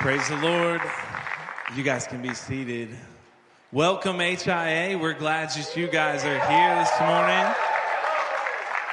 Praise the Lord. You guys can be seated. Welcome, HIA. We're glad that you guys are here this morning.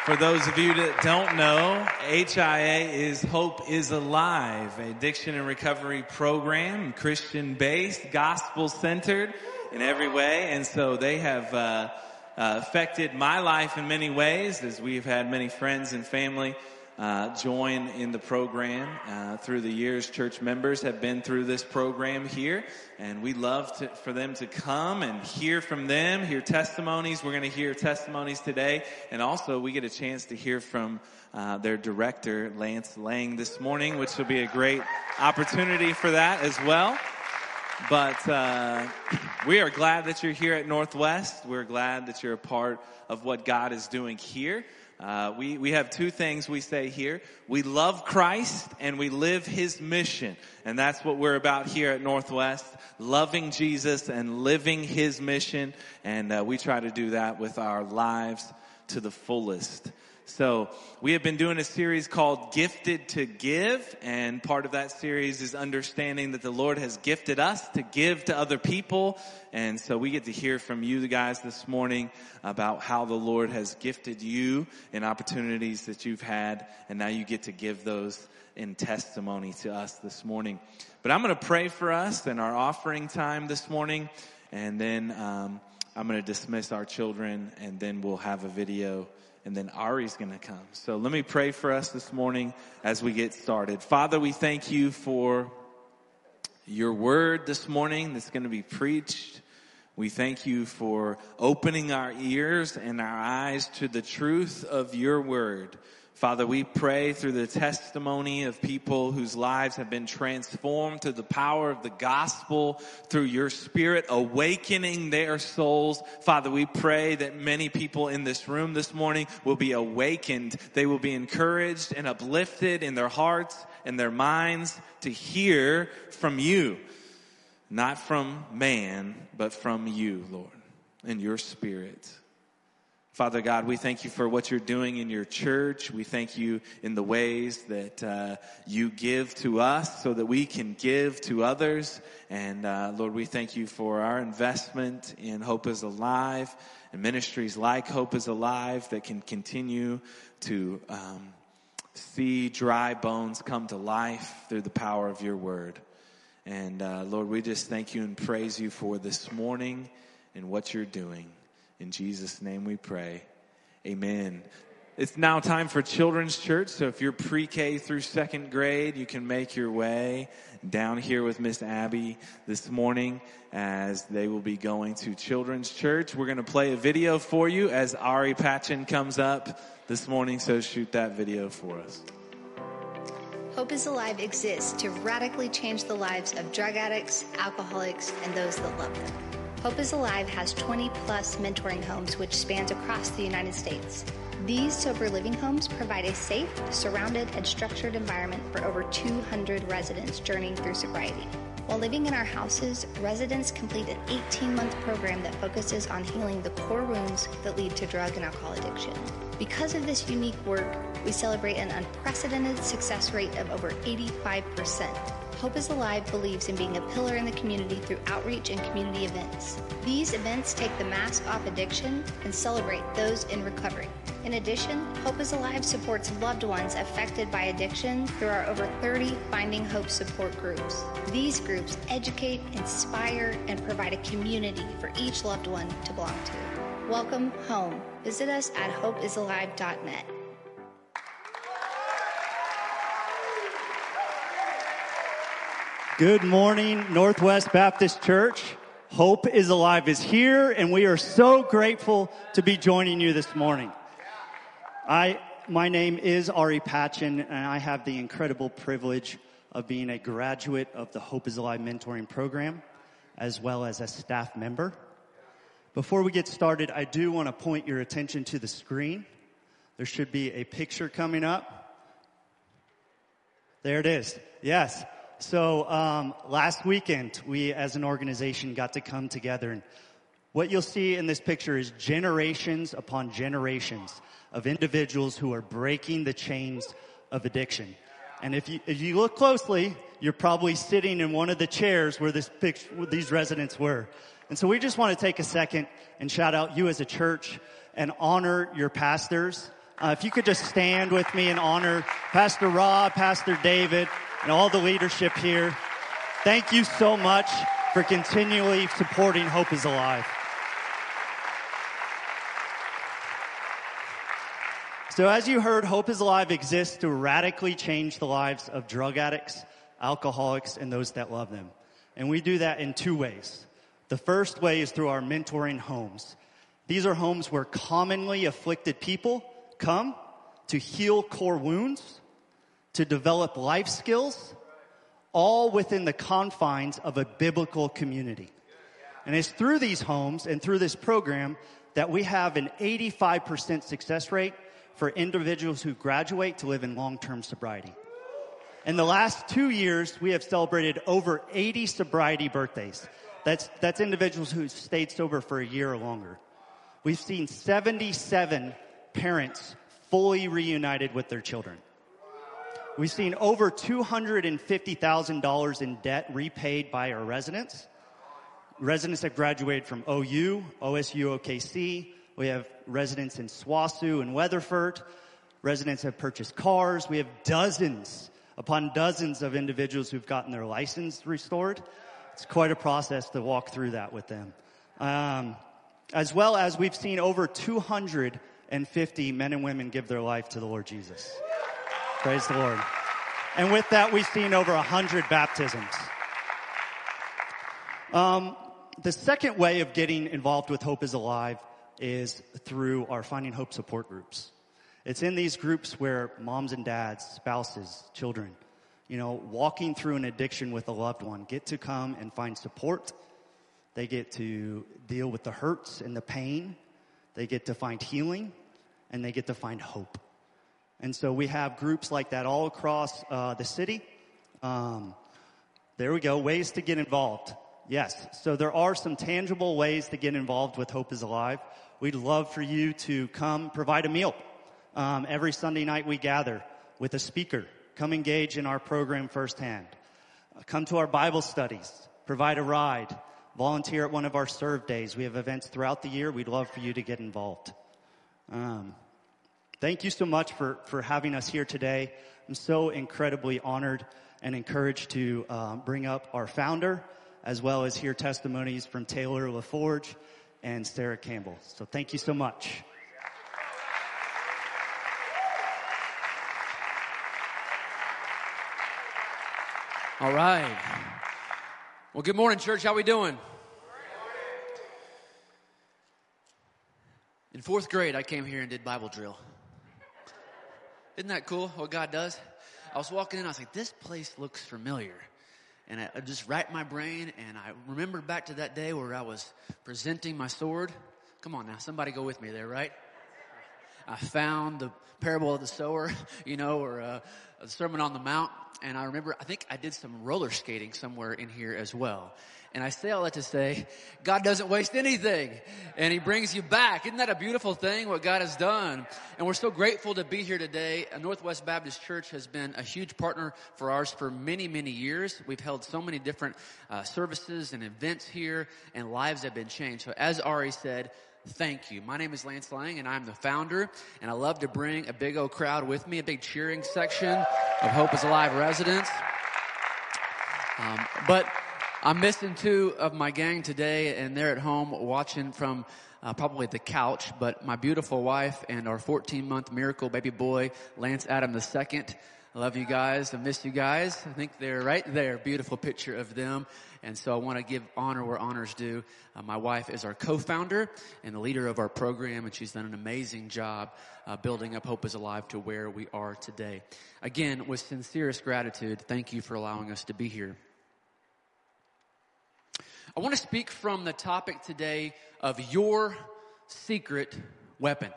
For those of you that don't know, HIA is Hope is Alive, addiction and recovery program, Christian based, gospel centered in every way. And so they have uh, uh, affected my life in many ways as we've had many friends and family uh, join in the program uh, through the years. Church members have been through this program here, and we love to, for them to come and hear from them, hear testimonies. We're going to hear testimonies today, and also we get a chance to hear from uh, their director, Lance Lang, this morning, which will be a great opportunity for that as well. But uh, we are glad that you're here at Northwest. We're glad that you're a part of what God is doing here. Uh, we, we have two things we say here. We love Christ and we live His mission. And that's what we're about here at Northwest. Loving Jesus and living His mission. And uh, we try to do that with our lives to the fullest. So we have been doing a series called Gifted to Give. And part of that series is understanding that the Lord has gifted us to give to other people. And so we get to hear from you guys this morning about how the Lord has gifted you and opportunities that you've had. And now you get to give those in testimony to us this morning. But I'm going to pray for us in our offering time this morning. And then, um, I'm going to dismiss our children and then we'll have a video and then Ari's going to come. So let me pray for us this morning as we get started. Father, we thank you for your word this morning that's going to be preached. We thank you for opening our ears and our eyes to the truth of your word. Father, we pray through the testimony of people whose lives have been transformed through the power of the gospel, through your spirit awakening their souls. Father, we pray that many people in this room this morning will be awakened. They will be encouraged and uplifted in their hearts and their minds to hear from you. Not from man, but from you, Lord, and your spirit. Father God, we thank you for what you're doing in your church. We thank you in the ways that uh, you give to us so that we can give to others. And uh, Lord, we thank you for our investment in Hope is Alive and ministries like Hope is Alive that can continue to um, see dry bones come to life through the power of your word. And uh, Lord, we just thank you and praise you for this morning and what you're doing. In Jesus' name we pray. Amen. It's now time for children's church. So if you're pre-K through second grade, you can make your way down here with Miss Abby this morning as they will be going to children's church. We're going to play a video for you as Ari Patchen comes up this morning. So shoot that video for us. Hope is Alive exists to radically change the lives of drug addicts, alcoholics, and those that love them. Hope is Alive has 20 plus mentoring homes which spans across the United States. These sober living homes provide a safe, surrounded, and structured environment for over 200 residents journeying through sobriety. While living in our houses, residents complete an 18 month program that focuses on healing the core wounds that lead to drug and alcohol addiction. Because of this unique work, we celebrate an unprecedented success rate of over 85%. Hope is Alive believes in being a pillar in the community through outreach and community events. These events take the mask off addiction and celebrate those in recovery. In addition, Hope is Alive supports loved ones affected by addiction through our over 30 Finding Hope support groups. These groups educate, inspire, and provide a community for each loved one to belong to. Welcome home. Visit us at hopeisalive.net. Good morning, Northwest Baptist Church. Hope is Alive is here, and we are so grateful to be joining you this morning. I, my name is Ari Patchen, and I have the incredible privilege of being a graduate of the Hope is Alive mentoring program, as well as a staff member. Before we get started, I do want to point your attention to the screen. There should be a picture coming up. There it is. Yes. So um, last weekend, we as an organization got to come together, and what you'll see in this picture is generations upon generations of individuals who are breaking the chains of addiction. And if you, if you look closely, you're probably sitting in one of the chairs where this picture, where these residents were. And so we just want to take a second and shout out you as a church and honor your pastors. Uh, if you could just stand with me and honor Pastor Rob, Pastor David, and all the leadership here. Thank you so much for continually supporting Hope is Alive. So, as you heard, Hope is Alive exists to radically change the lives of drug addicts, alcoholics, and those that love them. And we do that in two ways. The first way is through our mentoring homes. These are homes where commonly afflicted people come to heal core wounds, to develop life skills, all within the confines of a biblical community. And it's through these homes and through this program that we have an 85% success rate for individuals who graduate to live in long-term sobriety. In the last two years, we have celebrated over 80 sobriety birthdays. That's, that's individuals who stayed sober for a year or longer. We've seen 77 parents fully reunited with their children. We've seen over $250,000 in debt repaid by our residents. Residents have graduated from OU, OSU, OKC, we have residents in SWOSU and Weatherford. Residents have purchased cars. We have dozens upon dozens of individuals who've gotten their license restored. It's quite a process to walk through that with them. Um, as well as we've seen over 250 men and women give their life to the Lord Jesus. Praise the Lord. And with that, we've seen over 100 baptisms. Um, the second way of getting involved with Hope is Alive is through our Finding Hope support groups. It's in these groups where moms and dads, spouses, children, you know, walking through an addiction with a loved one get to come and find support. They get to deal with the hurts and the pain. They get to find healing and they get to find hope. And so we have groups like that all across uh, the city. Um, there we go. Ways to get involved. Yes. So there are some tangible ways to get involved with Hope is Alive. We'd love for you to come provide a meal. Um, every Sunday night we gather with a speaker. Come engage in our program firsthand. Uh, come to our Bible studies. Provide a ride. Volunteer at one of our serve days. We have events throughout the year. We'd love for you to get involved. Um, thank you so much for, for having us here today. I'm so incredibly honored and encouraged to uh, bring up our founder, as well as hear testimonies from Taylor LaForge and Sarah Campbell. So thank you so much. All right. Well, good morning, church. How we doing? In fourth grade, I came here and did Bible drill. Isn't that cool what God does? I was walking in, I was like, this place looks familiar and I just racked my brain and I remembered back to that day where I was presenting my sword. Come on now, somebody go with me there, right? I found the parable of the sower, you know, or uh, the Sermon on the Mount, and I remember I think I did some roller skating somewhere in here as well. And I say all that to say, God doesn't waste anything. And He brings you back. Isn't that a beautiful thing, what God has done? And we're so grateful to be here today. Northwest Baptist Church has been a huge partner for ours for many, many years. We've held so many different uh, services and events here, and lives have been changed. So as Ari said, thank you. My name is Lance Lang and I'm the founder and I love to bring a big old crowd with me, a big cheering section of Hope is Alive residents. Um, but I'm missing two of my gang today, and they're at home watching from uh, probably the couch. But my beautiful wife and our 14 month miracle baby boy, Lance Adam II. I love you guys. I miss you guys. I think they're right there. Beautiful picture of them. And so I want to give honor where honor's due. Uh, my wife is our co-founder and the leader of our program, and she's done an amazing job uh, building up Hope is Alive to where we are today. Again, with sincerest gratitude, thank you for allowing us to be here. I want to speak from the topic today of your secret weapon.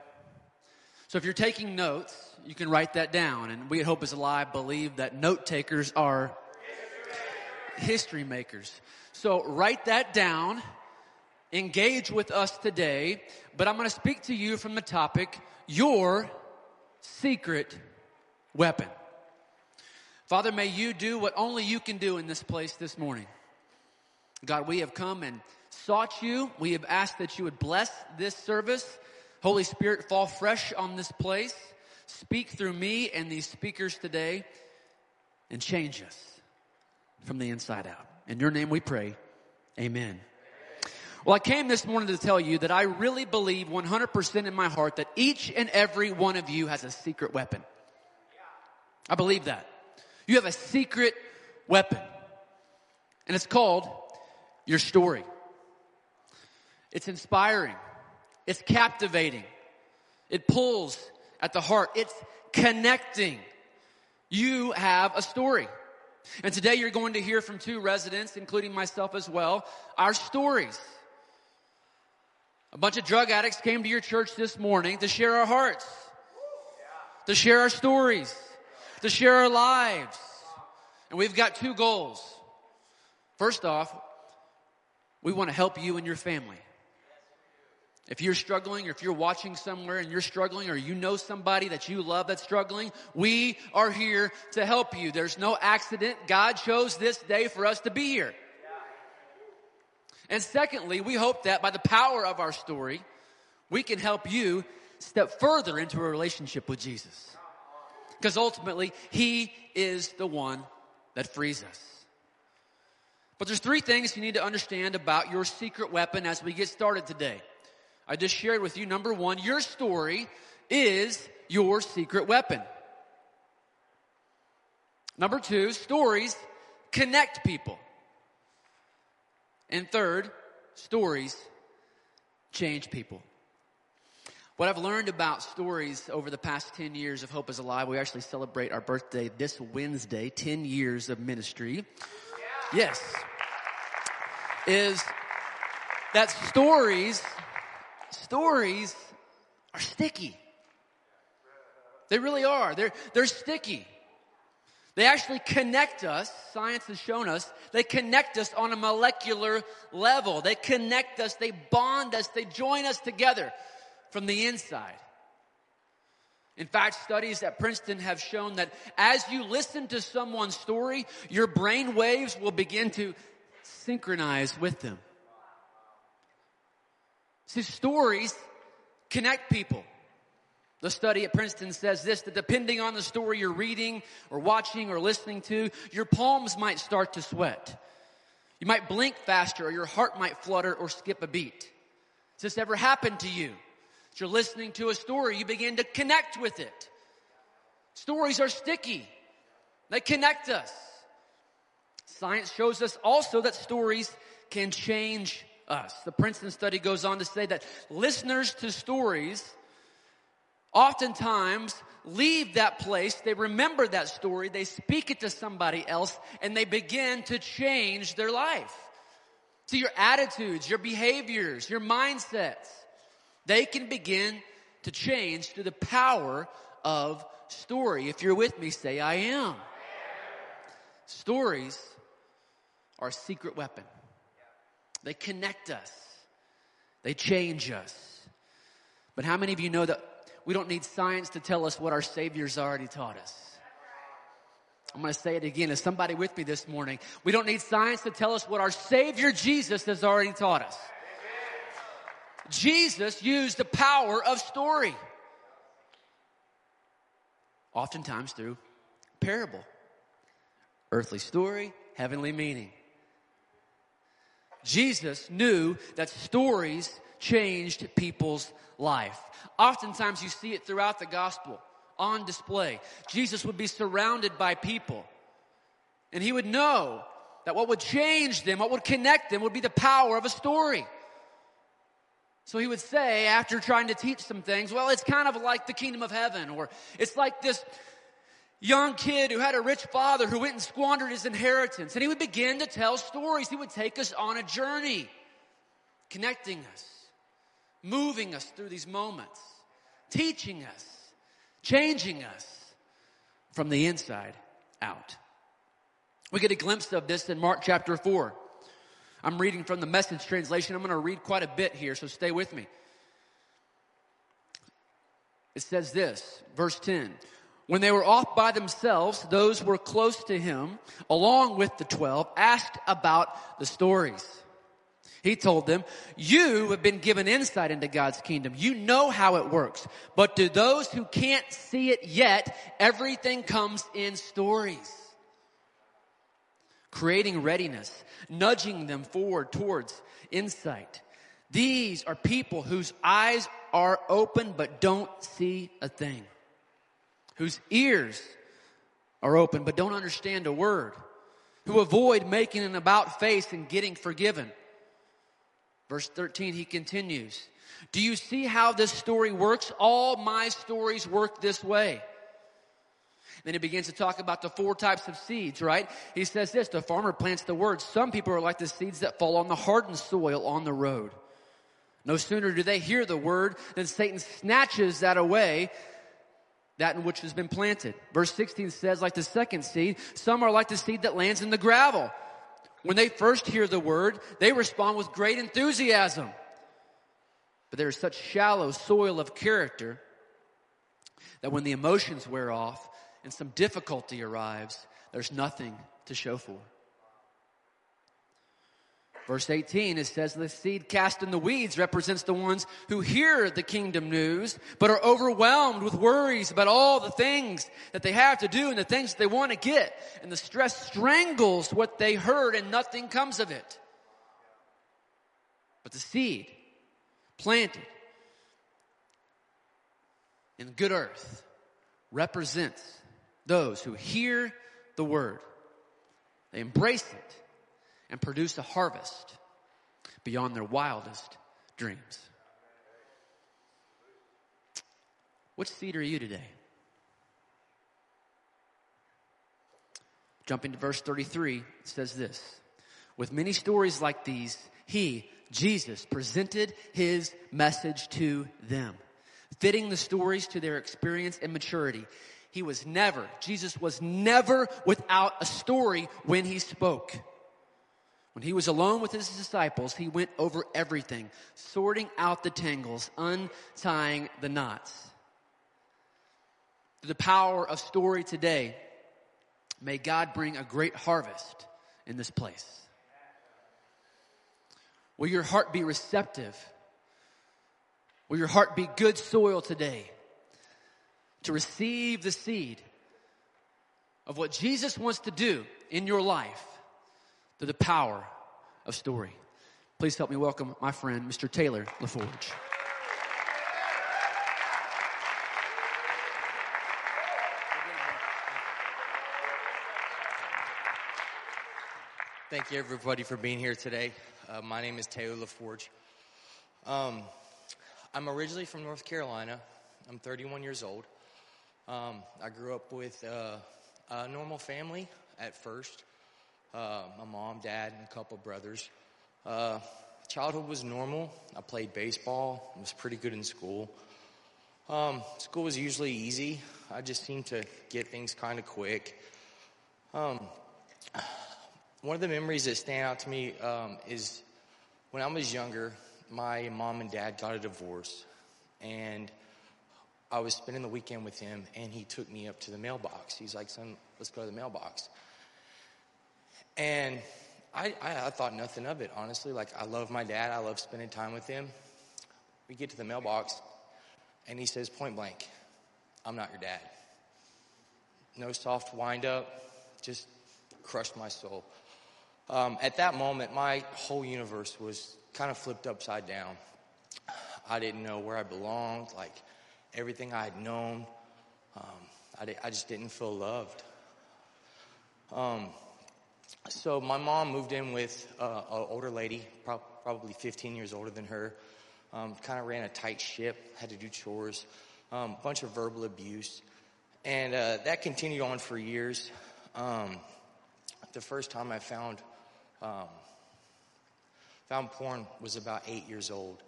So if you're taking notes, you can write that down. And we at Hope is Alive believe that note takers are history makers. So write that down. Engage with us today. But I'm going to speak to you from the topic, your secret weapon. Father, may you do what only you can do in this place this morning. God, we have come and sought you. We have asked that you would bless this service. Holy Spirit, fall fresh on this place. Speak through me and these speakers today and change us from the inside out. In your name we pray. Amen. Well, I came this morning to tell you that I really believe 100% in my heart that each and every one of you has a secret weapon. I believe that. You have a secret weapon. And it's called your story. It's inspiring. It's captivating. It pulls at the heart. It's connecting. You have a story. And today you're going to hear from two residents, including myself as well, our stories. A bunch of drug addicts came to your church this morning to share our hearts, to share our stories, to share our lives. And we've got two goals. First off, we want to help you and your family. If you're struggling or if you're watching somewhere and you're struggling or you know somebody that you love that's struggling, we are here to help you. There's no accident. God chose this day for us to be here. And secondly, we hope that by the power of our story, we can help you step further into a relationship with Jesus. Because ultimately, He is the one that frees us. But there's three things you need to understand about your secret weapon as we get started today. I just shared with you number one, your story is your secret weapon. Number two, stories connect people. And third, stories change people. What I've learned about stories over the past 10 years of Hope is Alive, we actually celebrate our birthday this Wednesday, 10 years of ministry. Yes. Is that stories stories are sticky. They really are. They're, they're sticky. They actually connect us. Science has shown us. They connect us on a molecular level. They connect us. They bond us. They join us together from the inside. In fact, studies at Princeton have shown that as you listen to someone's story, your brain waves will begin to synchronize with them. See, stories connect people. The study at Princeton says this, that depending on the story you're reading or watching or listening to, your palms might start to sweat. You might blink faster or your heart might flutter or skip a beat. Has this ever happened to you? As you're listening to a story, you begin to connect with it. Stories are sticky. They connect us. Science shows us also that stories can change us. The Princeton study goes on to say that listeners to stories oftentimes leave that place, they remember that story, they speak it to somebody else, and they begin to change their life. So your attitudes, your behaviors, your mindsets, they can begin to change through the power of story. If you're with me, say, I am. Stories are a secret weapon. They connect us. They change us. But how many of you know that we don't need science to tell us what our Savior's already taught us? I'm going to say it again. Is somebody with me this morning? We don't need science to tell us what our Savior Jesus has already taught us. Jesus used the power of story. Oftentimes through parable. Earthly story, heavenly meaning. Jesus knew that stories changed people's life. Oftentimes you see it throughout the gospel on display. Jesus would be surrounded by people and he would know that what would change them, what would connect them would be the power of a story. So he would say, after trying to teach some things, well, it's kind of like the kingdom of heaven, or it's like this young kid who had a rich father who went and squandered his inheritance. And he would begin to tell stories. He would take us on a journey, connecting us, moving us through these moments, teaching us, changing us from the inside out. We get a glimpse of this in Mark chapter 4. I'm reading from the message translation. I'm going to read quite a bit here, so stay with me. It says this, verse 10. When they were off by themselves, those were close to him, along with the twelve, asked about the stories. He told them, you have been given insight into God's kingdom. You know how it works. But to those who can't see it yet, everything comes in stories. Creating readiness, nudging them forward towards insight. These are people whose eyes are open but don't see a thing. Whose ears are open but don't understand a word. Who avoid making an about face and getting forgiven Verse 13, he continues. Do you see how this story works? All my stories work this way. Then he begins to talk about the four types of seeds, right? He says this, the farmer plants the word. Some people are like the seeds that fall on the hardened soil on the road. No sooner do they hear the word than Satan snatches that away, that in which has been planted. Verse 16 says, like the second seed, some are like the seed that lands in the gravel. When they first hear the word, they respond with great enthusiasm. But there is such shallow soil of character that when the emotions wear off and some difficulty arrives, there's nothing to show for. Verse 18, it says the seed cast in the weeds represents the ones who hear the kingdom news, but are overwhelmed with worries about all the things that they have to do and the things that they want to get. And the stress strangles what they heard and nothing comes of it. But the seed planted in good earth represents those who hear the word. They embrace it and produce a harvest beyond their wildest dreams. Which seed are you today? Jumping to verse 33, it says this. With many stories like these, he, Jesus, presented his message to them, fitting the stories to their experience and maturity. He was never, Jesus was never without a story when he spoke. When he was alone with his disciples, he went over everything, sorting out the tangles, untying the knots. Through the power of story today, may God bring a great harvest in this place. Will your heart be receptive? Will your heart be good soil today to receive the seed of what Jesus wants to do in your life? To the power of story. Please help me welcome my friend, Mr. Taylor LaForge. Thank you, everybody, for being here today. Uh, my name is Taylor LaForge. Um, I'm originally from North Carolina. I'm 31 years old. Um, I grew up with uh, a normal family at first uh, my mom, dad, and a couple brothers. Uh, childhood was normal. I played baseball. I was pretty good in school. Um, school was usually easy. I just seemed to get things kind of quick. Um, one of the memories that stand out to me um, is when I was younger, my mom and dad got a divorce, and I was spending the weekend with him, and he took me up to the mailbox. He's like, "Son, let's go to the mailbox." And I, I, I, thought nothing of it, honestly. Like, I love my dad, I love spending time with him. We get to the mailbox, and he says point blank, I'm not your dad. No soft wind up, just crushed my soul. Um, at that moment, my whole universe was kind of flipped upside down. I didn't know where I belonged, like everything I had known. Um, I, I, just didn't feel loved. Um, so my mom moved in with uh, an older lady, pro- probably 15 years older than her. Um, kind of ran a tight ship, had to do chores, a um, bunch of verbal abuse, and uh, that continued on for years. Um, the first time I found um, found porn was about eight years old,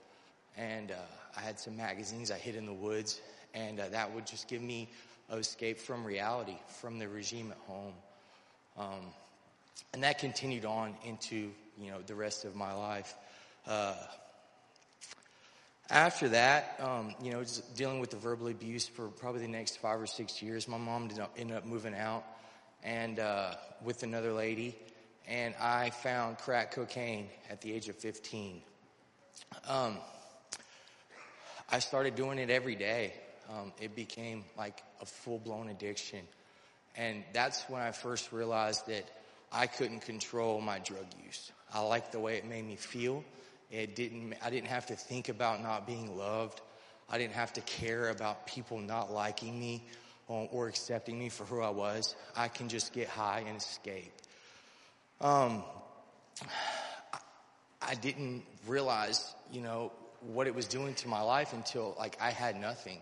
and uh, I had some magazines I hid in the woods, and uh, that would just give me an escape from reality, from the regime at home. And that continued on into, you know, the rest of my life. Uh, after that, um, you know, dealing with the verbal abuse for probably the next five or six years, my mom did ended up moving out and uh, with another lady, and I found crack cocaine at the age of 15. Um, I started doing it every day. Um, it became like a full blown addiction. And that's when I first realized that I couldn't control my drug use. I liked the way it made me feel. It didn't, I didn't have to think about not being loved. I didn't have to care about people not liking me or, accepting me for who I was. I can just get high and escape. Um, I didn't realize, you know, what it was doing to my life until like I had nothing.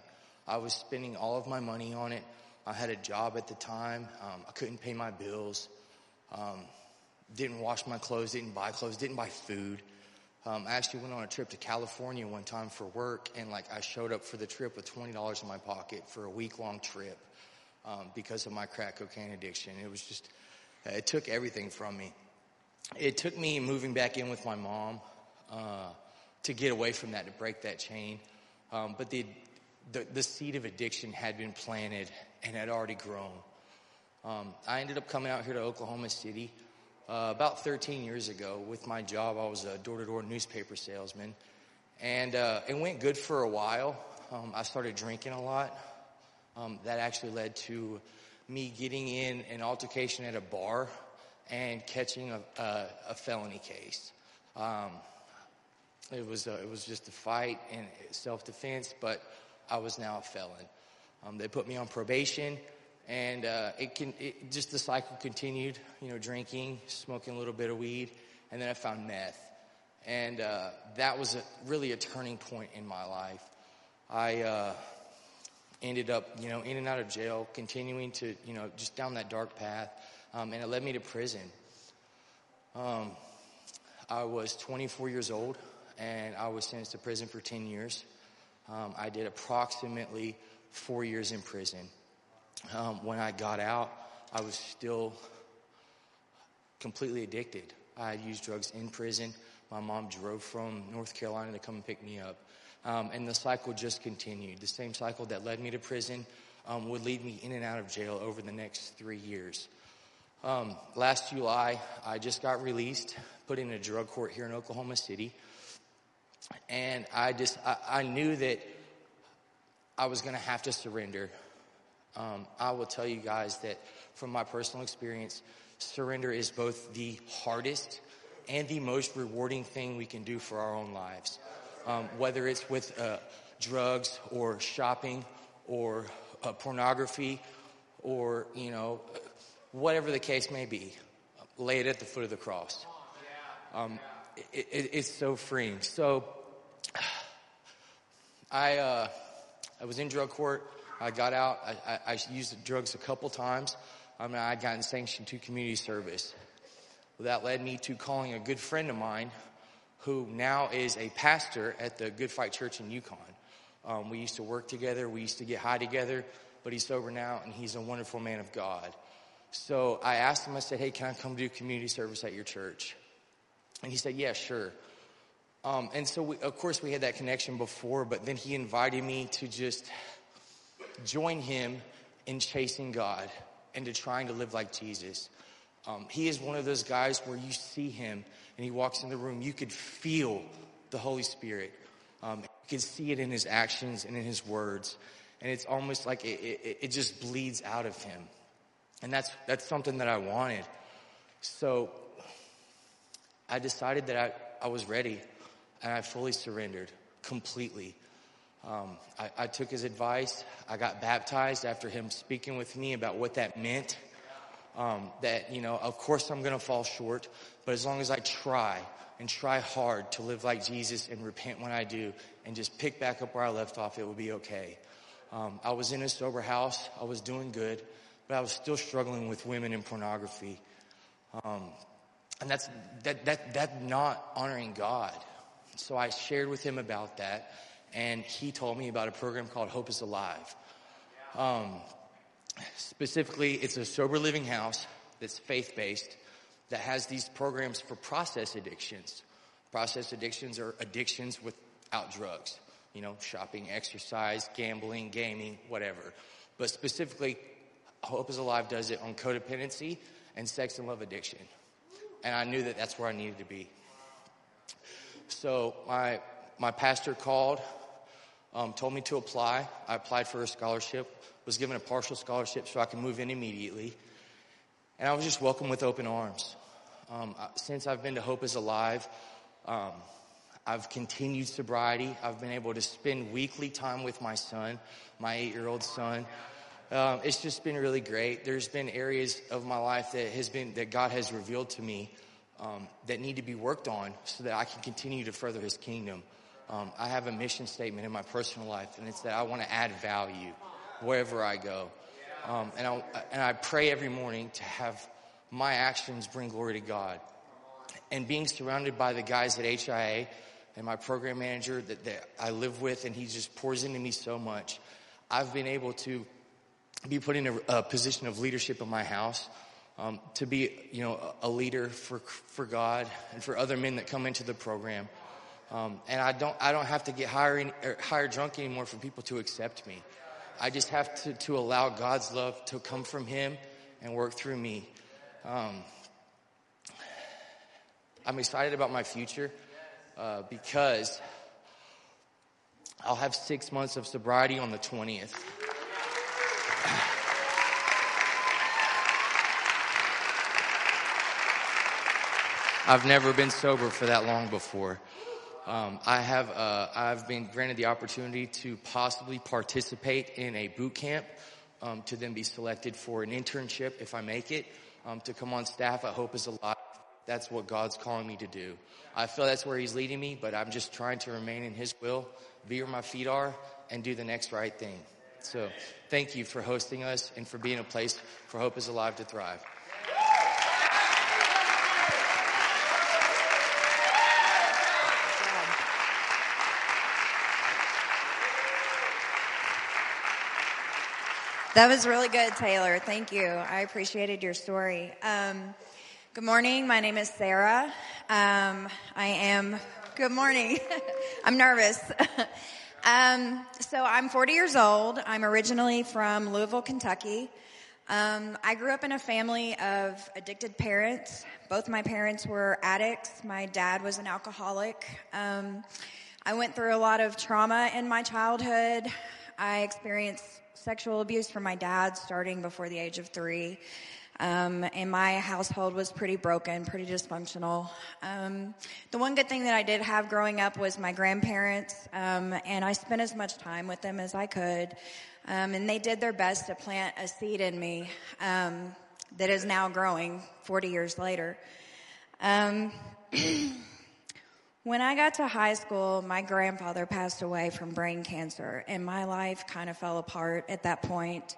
I was spending all of my money on it. I had a job at the time. Um, I couldn't pay my bills. Um, didn't wash my clothes. Didn't buy clothes. Didn't buy food. Um, I actually went on a trip to California one time for work, and like I showed up for the trip with twenty dollars in my pocket for a week long trip um, because of my crack cocaine addiction. It was just, it took everything from me. It took me moving back in with my mom uh, to get away from that, to break that chain. Um, but the, the, the seed of addiction had been planted and had already grown. Um, I ended up coming out here to Oklahoma City uh, about 13 years ago with my job. I was a door-to-door newspaper salesman, and uh, it went good for a while. Um, I started drinking a lot. Um, that actually led to me getting in an altercation at a bar and catching a, a, a felony case. Um, it was a, it was just a fight and self-defense, but I was now a felon. Um, they put me on probation, and uh, it can it, just the cycle continued. You know, drinking, smoking a little bit of weed, and then I found meth, and uh, that was a, really a turning point in my life. I uh, ended up, you know, in and out of jail, continuing to, you know, just down that dark path, um, and it led me to prison. Um, I was 24 years old, and I was sentenced to prison for 10 years. Um, I did approximately four years in prison. Um, when I got out, I was still completely addicted. I used drugs in prison. My mom drove from North Carolina to come and pick me up. Um, and the cycle just continued. The same cycle that led me to prison um, would lead me in and out of jail over the next three years. Um, last July, I just got released, put in a drug court here in Oklahoma City. And I just, I, I knew that I was going to have to surrender. Um, I will tell you guys that from my personal experience, surrender is both the hardest and the most rewarding thing we can do for our own lives. Um, whether it's with uh, drugs or shopping or uh, pornography or, you know, whatever the case may be, lay it at the foot of the cross. Um, it, it, it's so freeing. So, I, uh, I was in drug court. I got out. I, I, I used drugs a couple times. I mean, I'd gotten sanctioned to community service. Well, that led me to calling a good friend of mine who now is a pastor at the Good Fight Church in Yukon. Um, we used to work together. We used to get high together, but he's sober now and he's a wonderful man of God. So I asked him, I said, hey, can I come do community service at your church? And he said, yeah, sure. Um, and so, we, of course, we had that connection before, but then he invited me to just join him in chasing God and to trying to live like Jesus. Um, he is one of those guys where you see him and he walks in the room, you could feel the Holy Spirit. Um, you could see it in his actions and in his words. And it's almost like it, it, it just bleeds out of him. And that's, that's something that I wanted. So I decided that I, I was ready and I fully surrendered completely. Um, I, I, took his advice. I got baptized after him speaking with me about what that meant. Um, that, you know, of course I'm going to fall short, but as long as I try and try hard to live like Jesus and repent when I do and just pick back up where I left off, it will be okay. Um, I was in a sober house. I was doing good, but I was still struggling with women and pornography. Um, and that's, that, that, that not honoring God. So I shared with him about that, and he told me about a program called Hope is Alive. Um, specifically, it's a sober living house that's faith based that has these programs for process addictions. Process addictions are addictions without drugs. you know, shopping, exercise, gambling, gaming, whatever. But specifically, Hope is Alive does it on codependency and sex and love addiction. And I knew that that's where I needed to be. So my, my pastor called, um, told me to apply. I applied for a scholarship, was given a partial scholarship so I could move in immediately. And I was just welcomed with open arms. Um, since I've been to Hope is Alive, um, I've continued sobriety. I've been able to spend weekly time with my son, my eight year old son. Um, it's just been really great. There's been areas of my life that has been that God has revealed to me um, that need to be worked on so that I can continue to further His kingdom. Um, I have a mission statement in my personal life, and it's that I want to add value wherever I go. Um, and, I, and I pray every morning to have my actions bring glory to God. And being surrounded by the guys at HIA and my program manager that, that I live with, and he just pours into me so much, I've been able to be put in a, a position of leadership in my house. Um, to be, you know, a leader for for God and for other men that come into the program, um, and I don't I don't have to get higher higher drunk anymore for people to accept me. I just have to to allow God's love to come from Him and work through me. Um, I'm excited about my future uh, because I'll have six months of sobriety on the 20th. I've never been sober for that long before. Um, I have uh, I've been granted the opportunity to possibly participate in a boot camp um, to then be selected for an internship if I make it um, to come on staff at Hope is Alive. That's what God's calling me to do. I feel that's where He's leading me, but I'm just trying to remain in His will, be where my feet are, and do the next right thing. So thank you for hosting us and for being a place for Hope is Alive to thrive. That was really good, Taylor. Thank you. I appreciated your story. Um, good morning. My name is Sarah. Um, I am. Good morning. I'm nervous. um, so I'm 40 years old. I'm originally from Louisville, Kentucky. Um, I grew up in a family of addicted parents. Both my parents were addicts. My dad was an alcoholic. Um, I went through a lot of trauma in my childhood. I experienced sexual abuse from my dad starting before the age of three. Um, and my household was pretty broken, pretty dysfunctional. Um, the one good thing that I did have growing up was my grandparents, um, and I spent as much time with them as I could. Um, and they did their best to plant a seed in me um, that is now growing 40 years later. When I got to high school, my grandfather passed away from brain cancer, and my life kind of fell apart at that point.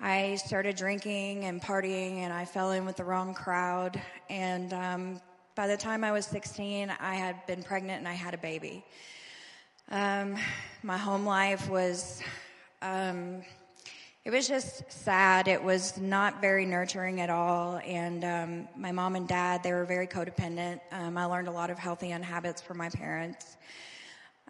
I started drinking and partying, and I fell in with the wrong crowd. And um, by the time I was 16, I had been pregnant and I had a baby. Um, my home life was. Um, it was just sad. It was not very nurturing at all. And um, my mom and dad, they were very codependent. Um, I learned a lot of healthy habits from my parents.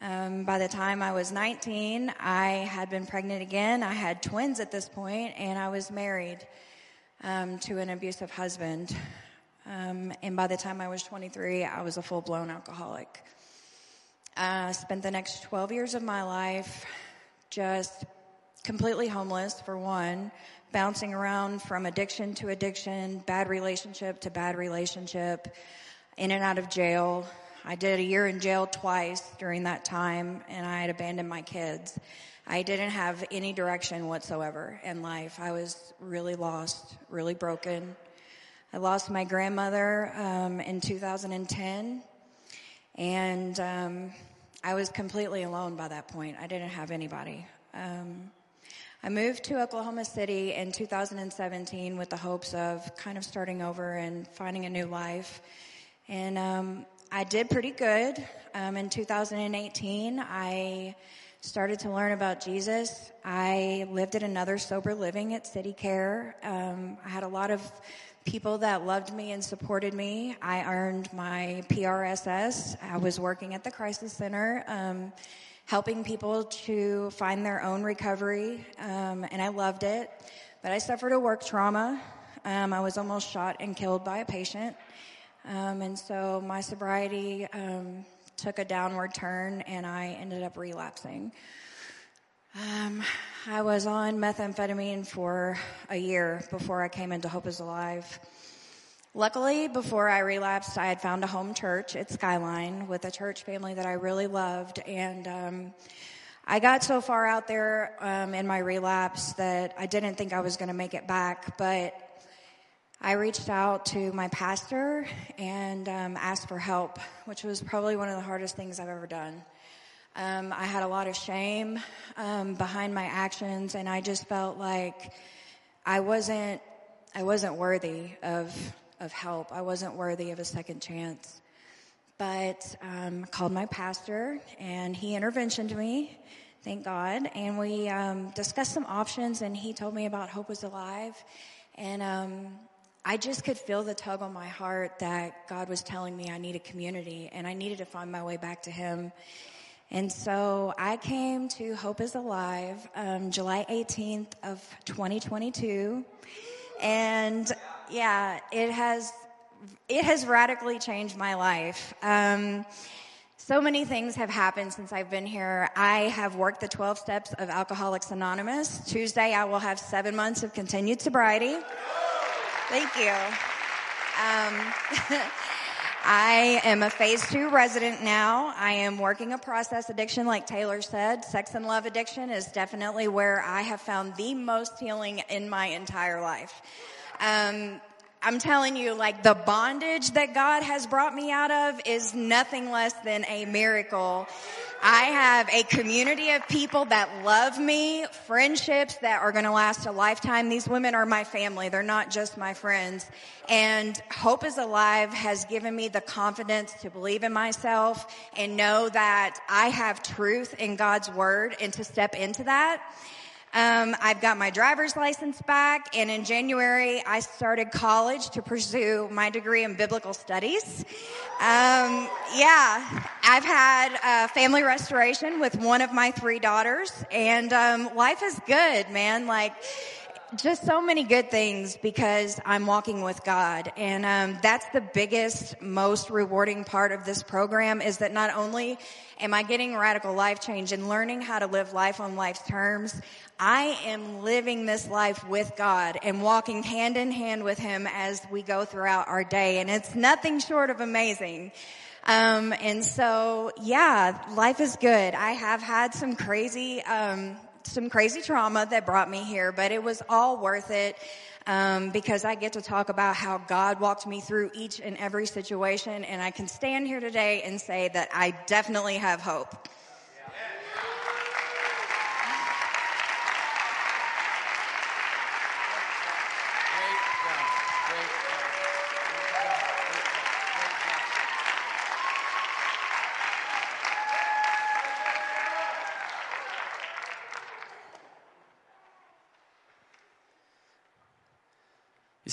Um, by the time I was 19, I had been pregnant again. I had twins at this point, and I was married um, to an abusive husband. Um, and by the time I was 23, I was a full blown alcoholic. I spent the next 12 years of my life just completely homeless for one, bouncing around from addiction to addiction, bad relationship to bad relationship, in and out of jail. I did a year in jail twice during that time, and I had abandoned my kids. I didn't have any direction whatsoever in life. I was really lost, really broken. I lost my grandmother um, in 2010, and um, I was completely alone by that point. I didn't have anybody. Um, I moved to Oklahoma City in 2017 with the hopes of kind of starting over and finding a new life. And um, I did pretty good. Um, in 2018, I started to learn about Jesus. I lived at another sober living at City Care. Um, I had a lot of people that loved me and supported me. I earned my PRSS. I was working at the crisis center. Um, helping people to find their own recovery, um, and I loved it. But I suffered a work trauma. Um, I was almost shot and killed by a patient. Um, and so my sobriety um, took a downward turn and I ended up relapsing. Um, I was on methamphetamine for a year before I came into Hope is Alive. Luckily, before I relapsed, I had found a home church at Skyline with a church family that I really loved. And um, I got so far out there um, in my relapse that I didn't think I was going to make it back. But I reached out to my pastor and um, asked for help, which was probably one of the hardest things I've ever done. Um, I had a lot of shame um, behind my actions, and I just felt like I wasn't I wasn't worthy of of help. I wasn't worthy of a second chance. But um, called my pastor, and he interventioned me. Thank God, and we um, discussed some options, and he told me about Hope is Alive, and um, I just could feel the tug on my heart that God was telling me I needed community and I needed to find my way back to Him. And so I came to Hope is Alive um, July 18th of 2022. And yeah, it has, it has radically changed my life. Um, so many things have happened since I've been here. I have worked the 12 steps of Alcoholics Anonymous. Tuesday, I will have seven months of continued sobriety. Thank you. Um, I am a phase two resident now. I am working a process addiction, like Taylor said. Sex and love addiction is definitely where I have found the most healing in my entire life. Um, I'm telling you, like the bondage that God has brought me out of is nothing less than a miracle. I have a community of people that love me, friendships that are going to last a lifetime. These women are my family. They're not just my friends. And Hope is Alive has given me the confidence to believe in myself and know that I have truth in God's word and to step into that. Um, I've got my driver's license back, and in January, I started college to pursue my degree in biblical studies. Um, yeah, I've had uh, family restoration with one of my three daughters, and um, life is good, man. Like, just so many good things because I'm walking with God. And um, that's the biggest, most rewarding part of this program is that not only am I getting radical life change and learning how to live life on life's terms, I am living this life with God and walking hand in hand with Him as we go throughout our day. And it's nothing short of amazing. Um, and so, yeah, life is good. I have had some crazy, um, some crazy trauma that brought me here, but it was all worth it. Um, because I get to talk about how God walked me through each and every situation, and I can stand here today and say that I definitely have hope.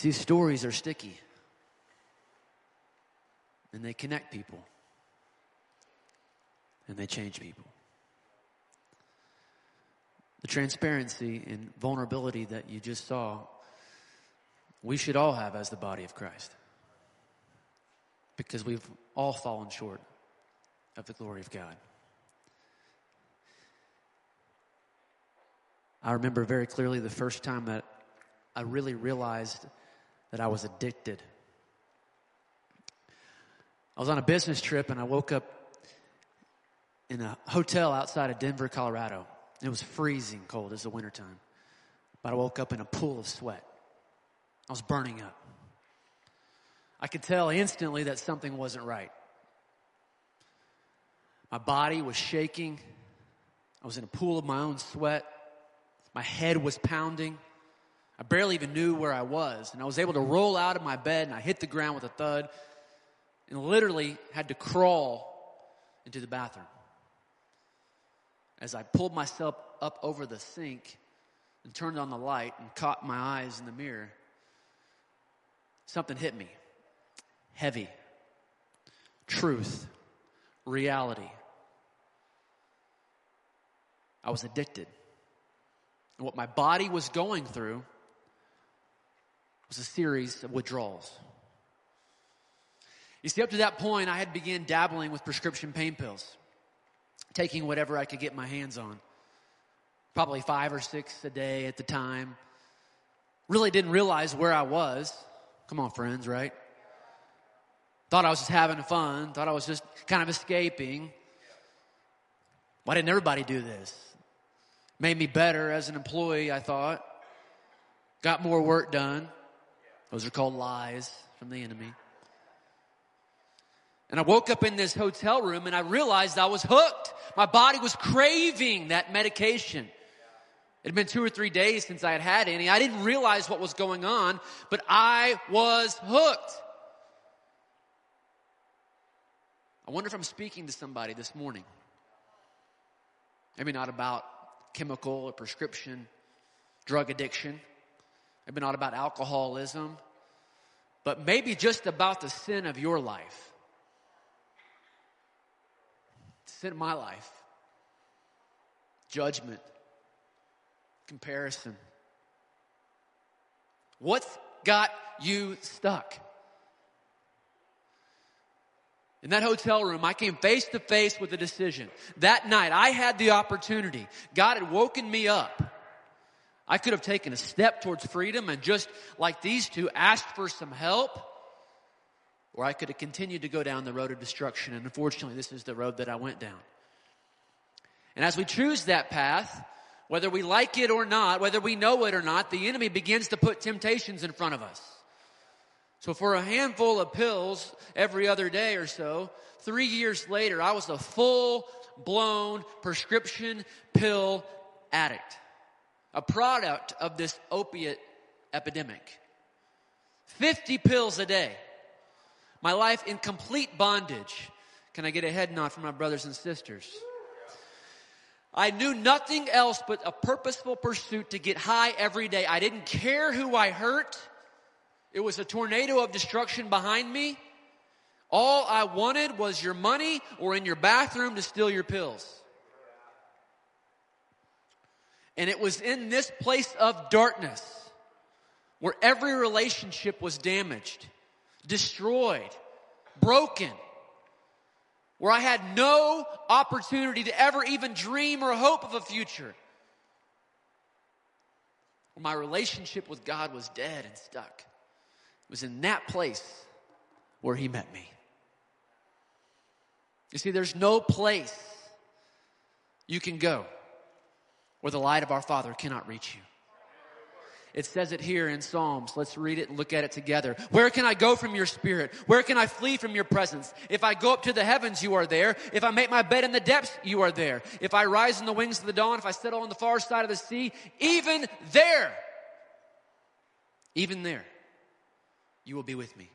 See, stories are sticky and they connect people and they change people. The transparency and vulnerability that you just saw, we should all have as the body of Christ because we've all fallen short of the glory of God. I remember very clearly the first time that I really realized that I was addicted. I was on a business trip and I woke up in a hotel outside of Denver, Colorado. It was freezing cold. It was the wintertime. But I woke up in a pool of sweat. I was burning up. I could tell instantly that something wasn't right. My body was shaking. I was in a pool of my own sweat. My head was pounding. I barely even knew where I was. And I was able to roll out of my bed and I hit the ground with a thud and literally had to crawl into the bathroom. As I pulled myself up over the sink and turned on the light and caught my eyes in the mirror, something hit me. Heavy. Truth. Reality. I was addicted. And what my body was going through was a series of withdrawals. You see, up to that point, I had begun dabbling with prescription pain pills, taking whatever I could get my hands on. Probably five or six a day at the time. Really didn't realize where I was. Come on, friends, right? Thought I was just having fun. Thought I was just kind of escaping. Why didn't everybody do this? Made me better as an employee, I thought. Got more work done. Those are called lies from the enemy. And I woke up in this hotel room and I realized I was hooked. My body was craving that medication. It had been two or three days since I had had any. I didn't realize what was going on, but I was hooked. I wonder if I'm speaking to somebody this morning. Maybe not about chemical or prescription drug addiction. Maybe not about alcoholism, but maybe just about the sin of your life. Sin of my life. Judgment. Comparison. What's got you stuck? In that hotel room, I came face to face with a decision. That night, I had the opportunity. God had woken me up. I could have taken a step towards freedom and just like these two, asked for some help. Or I could have continued to go down the road of destruction. And unfortunately, this is the road that I went down. And as we choose that path, whether we like it or not, whether we know it or not, the enemy begins to put temptations in front of us. So for a handful of pills every other day or so, three years later, I was a full blown prescription pill addict. A product of this opiate epidemic. 50 pills a day. My life in complete bondage. Can I get a head nod from my brothers and sisters? I knew nothing else but a purposeful pursuit to get high every day. I didn't care who I hurt. It was a tornado of destruction behind me. All I wanted was your money or in your bathroom to steal your pills. And it was in this place of darkness where every relationship was damaged, destroyed, broken, where I had no opportunity to ever even dream or hope of a future. Where my relationship with God was dead and stuck It was in that place where he met me. You see, there's no place you can go where the light of our Father cannot reach you. It says it here in Psalms. Let's read it and look at it together. Where can I go from your spirit? Where can I flee from your presence? If I go up to the heavens, you are there. If I make my bed in the depths, you are there. If I rise in the wings of the dawn, if I settle on the far side of the sea, even there, even there, you will be with me.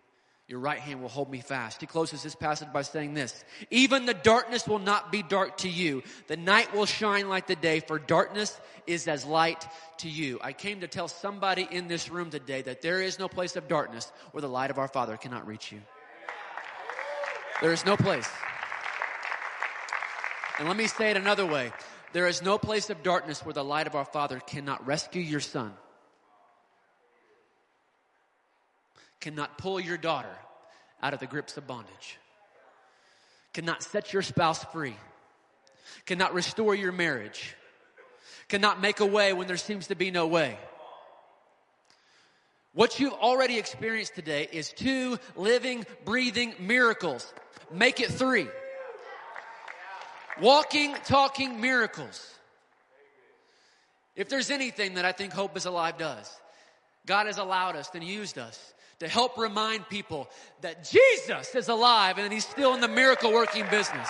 Your right hand will hold me fast. He closes this passage by saying this Even the darkness will not be dark to you. The night will shine like the day, for darkness is as light to you. I came to tell somebody in this room today that there is no place of darkness where the light of our Father cannot reach you. There is no place. And let me say it another way there is no place of darkness where the light of our Father cannot rescue your son cannot pull your daughter out of the grips of bondage, cannot set your spouse free, cannot restore your marriage, cannot make a way when there seems to be no way. What you've already experienced today is two living, breathing miracles. Make it three. Walking, talking miracles. If there's anything that I think Hope is Alive does, God has allowed us and used us to help remind people that Jesus is alive and he's still in the miracle working business.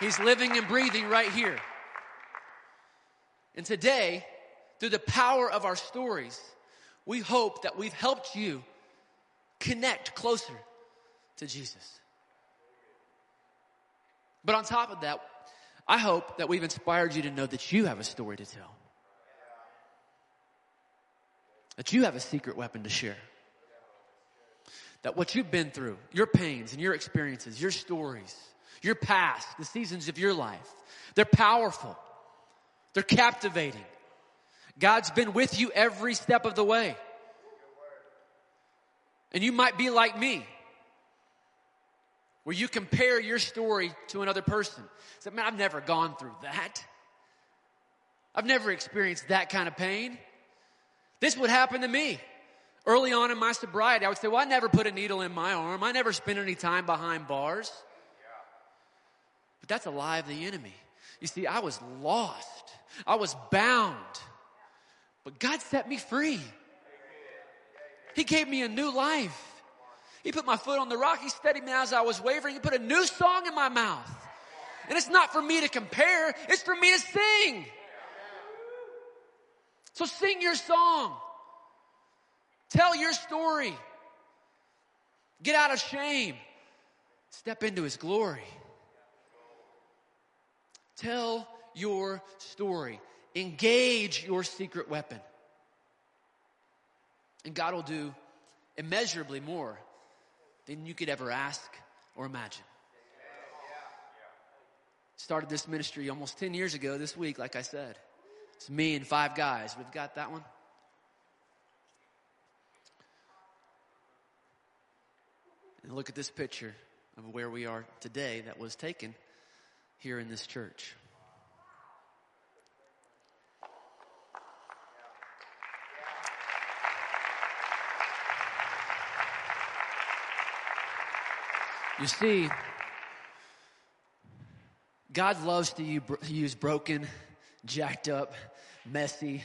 He's living and breathing right here. And today, through the power of our stories, we hope that we've helped you connect closer to Jesus. But on top of that, I hope that we've inspired you to know that you have a story to tell that you have a secret weapon to share. That what you've been through, your pains and your experiences, your stories, your past, the seasons of your life. They're powerful. They're captivating. God's been with you every step of the way. And you might be like me, where you compare your story to another person. Say, man, I've never gone through that. I've never experienced that kind of pain. This would happen to me. Early on in my sobriety, I would say, well, I never put a needle in my arm. I never spent any time behind bars. But that's a lie of the enemy. You see, I was lost. I was bound. But God set me free. He gave me a new life. He put my foot on the rock. He steadied me as I was wavering. He put a new song in my mouth. And it's not for me to compare, it's for me to sing. So sing your song. Tell your story. Get out of shame. Step into his glory. Tell your story. Engage your secret weapon. And God will do immeasurably more than you could ever ask or imagine. Started this ministry almost 10 years ago this week, like I said. It's me and five guys. We've got that one. And look at this picture of where we are today that was taken here in this church. You see, God loves to use broken, jacked up, messy,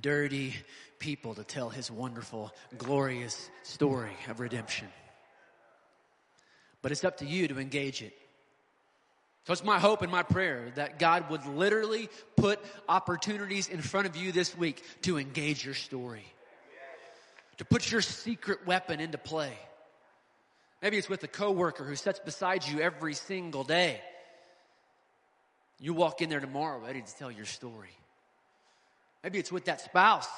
dirty people to tell his wonderful, glorious story of redemption. But it's up to you to engage it. So it's my hope and my prayer that God would literally put opportunities in front of you this week to engage your story. To put your secret weapon into play. Maybe it's with a coworker who sits beside you every single day. You walk in there tomorrow ready to tell your story. Maybe it's with that spouse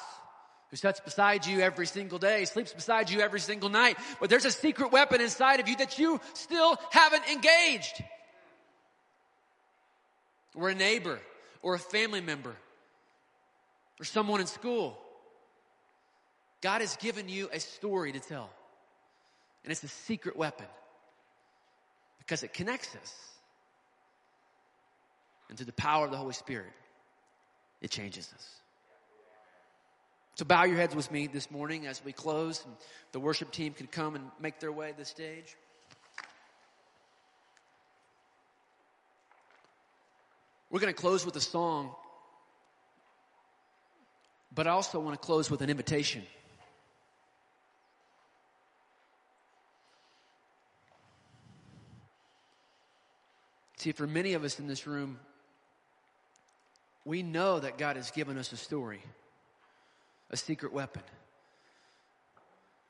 who sits beside you every single day, sleeps beside you every single night, but there's a secret weapon inside of you that you still haven't engaged. Or a neighbor, or a family member, or someone in school. God has given you a story to tell. And it's a secret weapon because it connects us. And through the power of the Holy Spirit, it changes us. So bow your heads with me this morning as we close. And the worship team can come and make their way to the stage. We're going to close with a song, but I also want to close with an invitation. See, for many of us in this room, we know that God has given us a story, a secret weapon.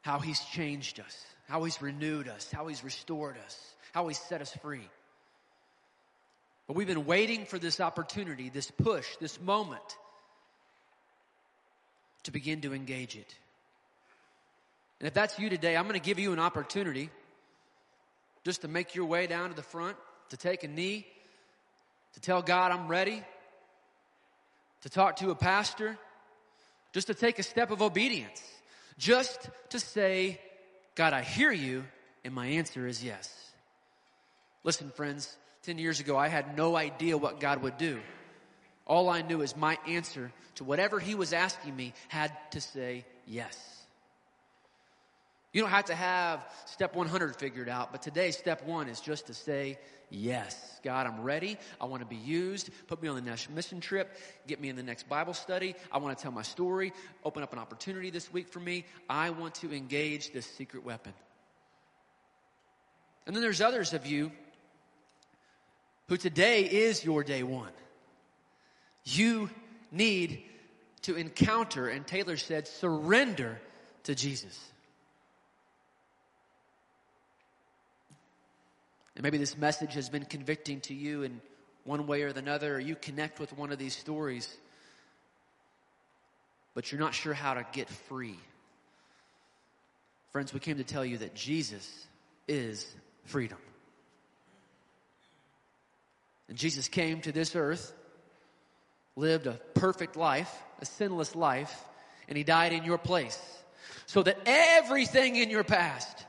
How He's changed us, how He's renewed us, how He's restored us, how He's set us free. But we've been waiting for this opportunity, this push, this moment to begin to engage it. And if that's you today, I'm going to give you an opportunity just to make your way down to the front to take a knee, to tell God I'm ready, to talk to a pastor, just to take a step of obedience, just to say, God, I hear you, and my answer is yes. Listen, friends, 10 years ago, I had no idea what God would do. All I knew is my answer to whatever He was asking me had to say yes. You don't have to have step 100 figured out, but today, step one is just to say yes. God, I'm ready. I want to be used. Put me on the next mission trip. Get me in the next Bible study. I want to tell my story. Open up an opportunity this week for me. I want to engage this secret weapon. And then there's others of you who today is your day one. You need to encounter, and Taylor said, surrender to Jesus. And maybe this message has been convicting to you in one way or another, or you connect with one of these stories, but you're not sure how to get free. Friends, we came to tell you that Jesus is freedom. And Jesus came to this earth, lived a perfect life, a sinless life, and he died in your place. So that everything in your past,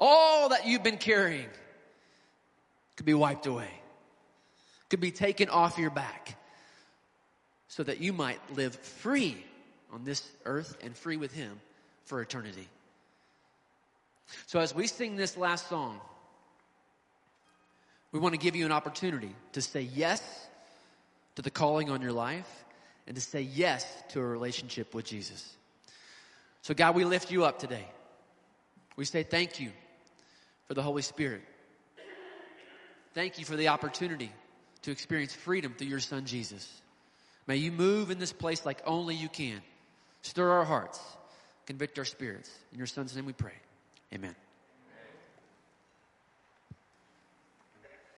all that you've been carrying, could be wiped away, could be taken off your back, so that you might live free on this earth and free with him for eternity. So as we sing this last song, we want to give you an opportunity to say yes to the calling on your life and to say yes to a relationship with Jesus. So, God, we lift you up today. We say thank you for the Holy Spirit. Thank you for the opportunity to experience freedom through your Son, Jesus. May you move in this place like only you can. Stir our hearts, convict our spirits. In your Son's name we pray. Amen.